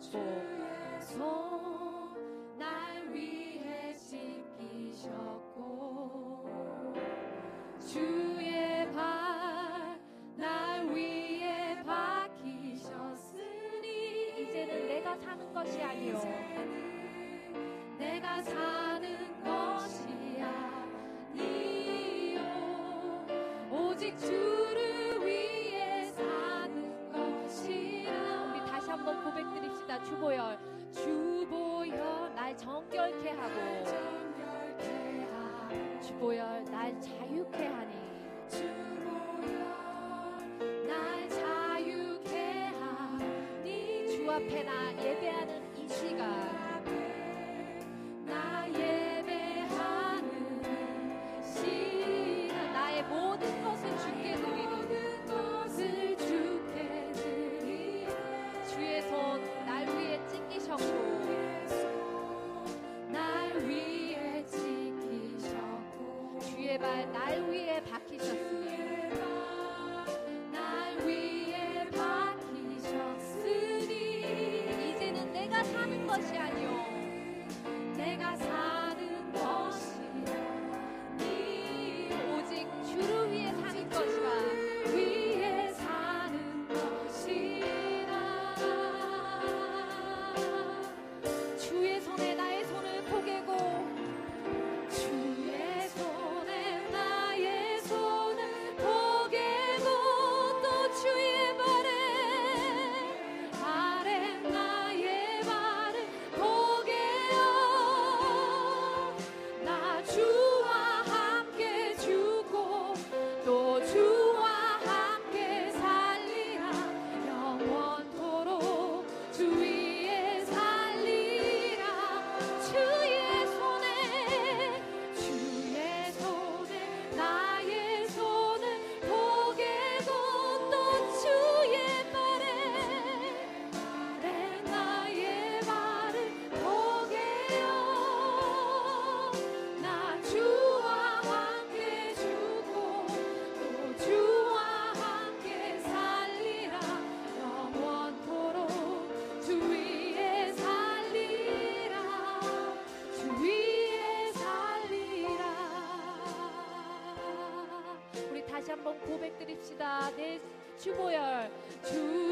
지키셨고. 날 위해 지키셨고. 주의 발 날 위해 박히셨으니 이제는 내가 사는 것이 아니요 내가 사는 것이 아니요 오직 주 앞에 나 예배하는 이 시간. 슈보열 주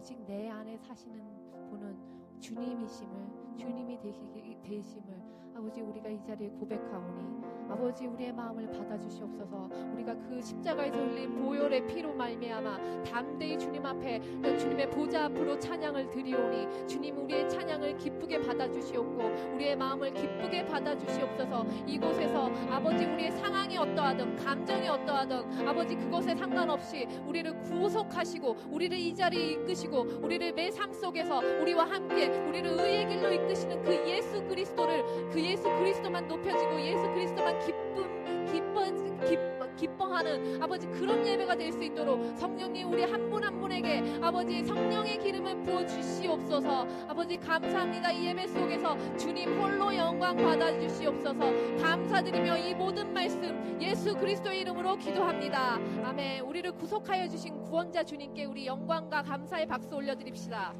오직 내 안에 사시는 분은 주님이심을 주님이 되시, 되심을 아버지 우리가 이 자리에 고백하오니 아버지 우리의 마음을 받아주시옵소서. 우리가 그 십자가에서 흘린 보혈의 피로 말미암아 담대히 주님 앞에 주님의 보좌 앞으로 찬양을 드리오니 주님 우리의 찬양을 기쁘게 받아주시옵고 우리의 마음을 기쁘게 받아주시옵소서. 이곳에서 아버지 우리의 상황이 어떠하든 감정이 어떠하든 아버지 그것에 상관없이 우리를 구속하시고 우리를 이 자리에 이끄시고 우리를 매 삶 속에서 우리와 함께 우리를 의의 길로 이끄시는 그 예수 그리스도를 그 예수 그리스도만 높여지고 예수 그리스도만 기쁨 기뻐 기뻐 기뻐하는 아버지 그런 예배가 될 수 있도록 성령님 우리 한분한 분에게 아버지 성령의 기름을 부어 주시옵소서. 아버지 감사합니다. 이 예배 속에서 주님 홀로 영광 받아 주시옵소서. 감사드리며 이 모든 말씀 예수 그리스도의 이름으로 기도합니다. 아멘. 우리를 구속하여 주신 구원자 주님께 우리 영광과 감사의 박수 올려드립시다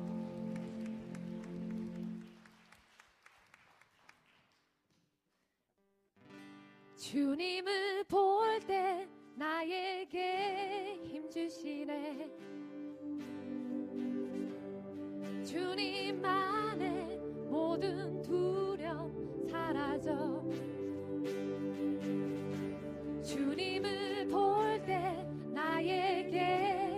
주님을 볼 때 나에게 힘 주시네. 주님 안에 모든 두려움 사라져. 주님을 볼 때 나에게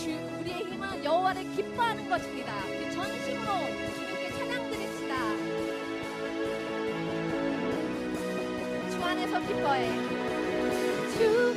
주, 우리의 힘은 여호와를 기뻐하는 것입니다. 그 전심으로 주님께 찬양 드립시다. 주 안에서 기뻐해. 주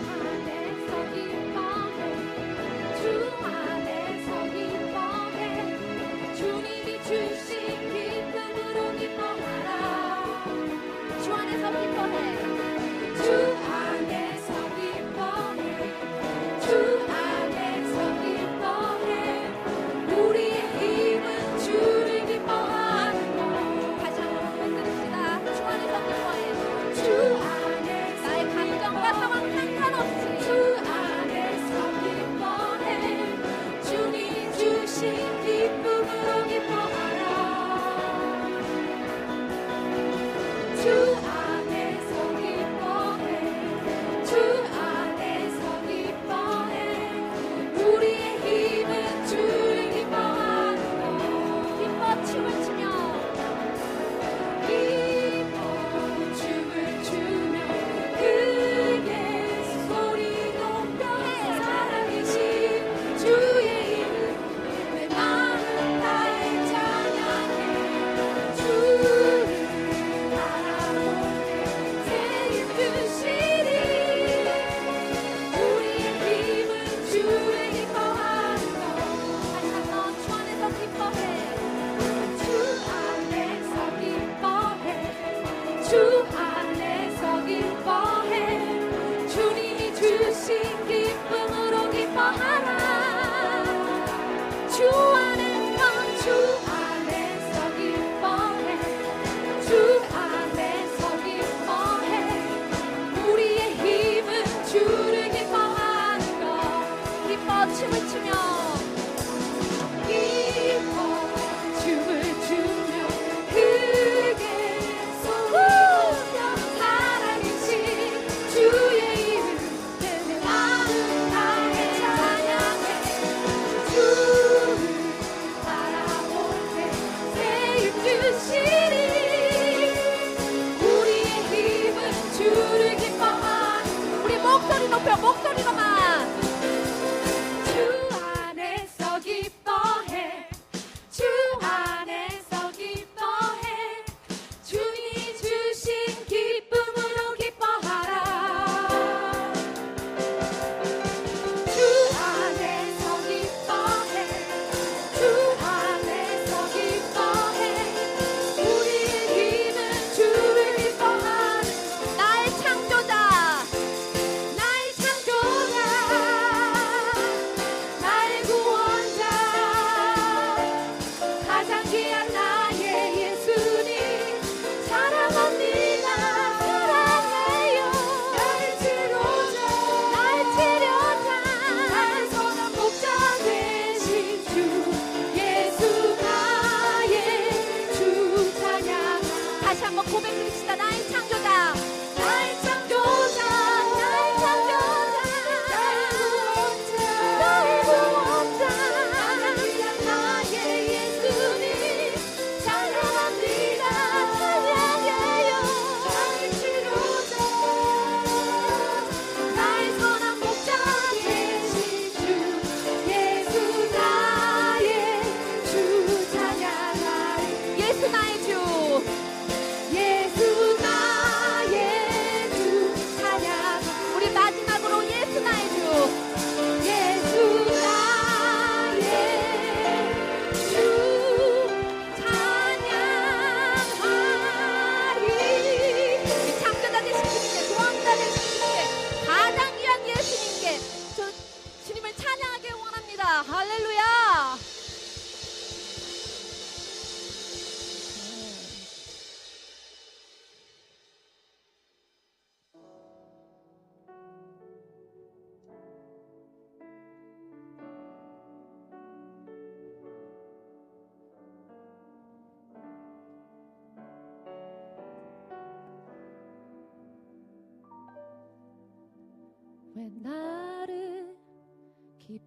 한번 고백 드리겠습니다.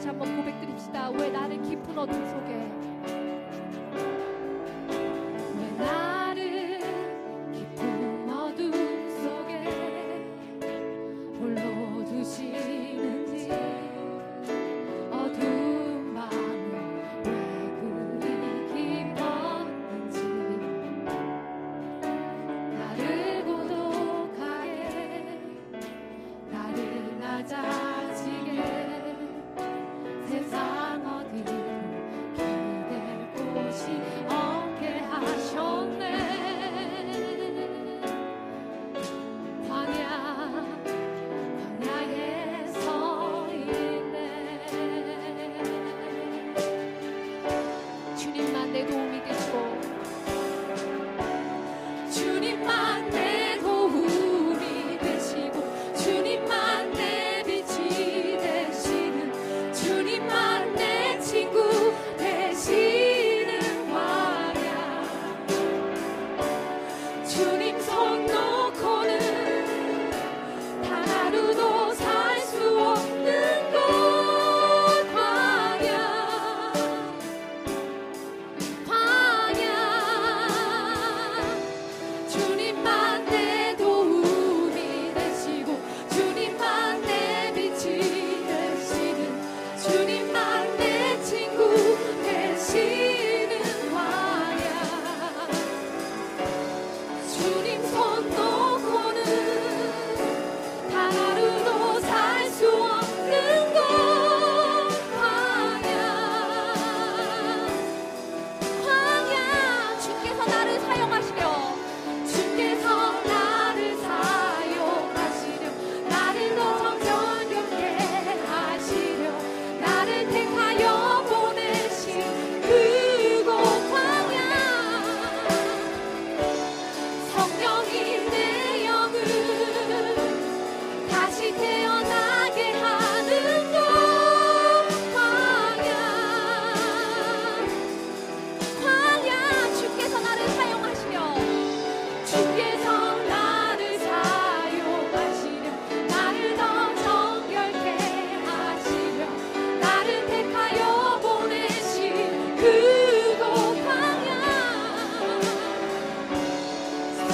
다시 한번 고백드립시다. 왜 나를 깊은 어둠 속에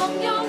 성령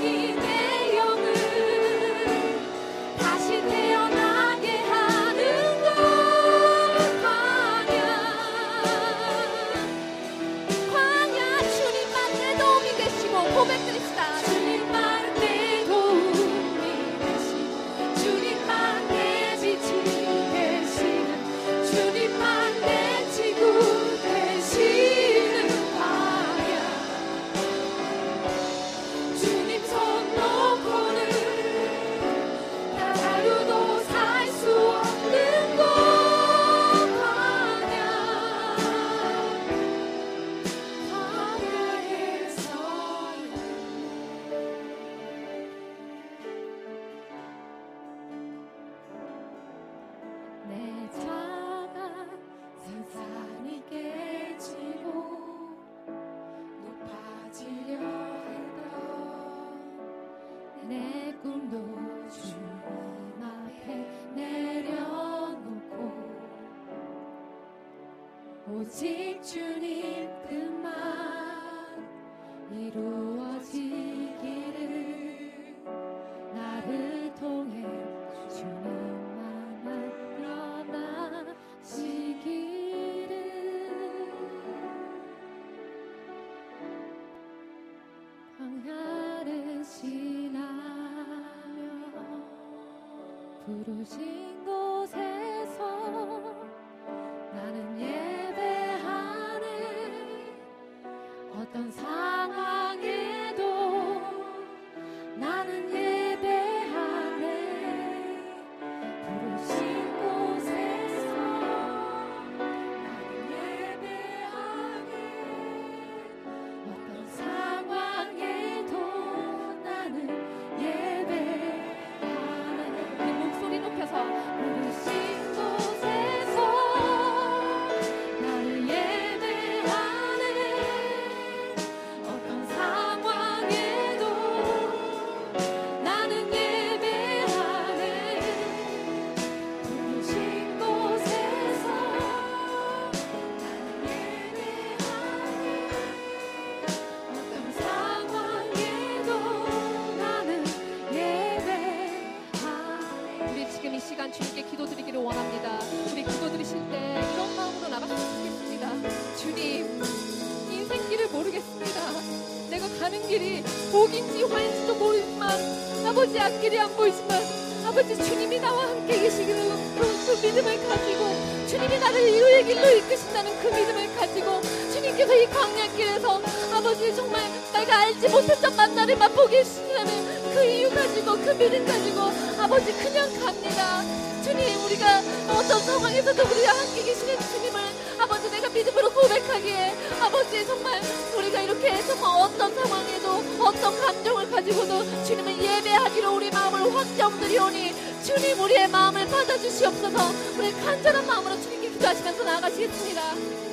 어떤 상황 지금 이 시간 주님께 기도드리기를 원합니다. 우리 기도드리실 때 이런 마음으로 나갔으면 좋겠습니다. 주님 인생길을 모르겠습니다. 내가 가는 길이 복인지 화인지도 모르지만 아버지 앞길이 안 보이지만 아버지 주님이 나와 함께 계시기를 그, 그 믿음을 가지고 주님이 나를 이루의 길로 이끄신다는 그 믿음을 가지고 주님께서 이 광야길에서 아버지 정말 내가 알지 못했던 만나를 맛보게 해주시는 그 이유 가지고 그 믿음 가지고 아버지 그냥 갑니다. 주님 우리가 어떤 상황에서도 우리가 함께 계시는 주님을 아버지 내가 믿음으로 고백하기에 아버지 정말 우리가 이렇게 정말 어떤 상황에도 어떤 감정을 가지고도 주님을 예배하기로 우리 마음을 확정드리오니 주님 우리의 마음을 받아주시옵소서. 우리 간절한 마음으로 주님께 기도하시면서 나아가시겠습니다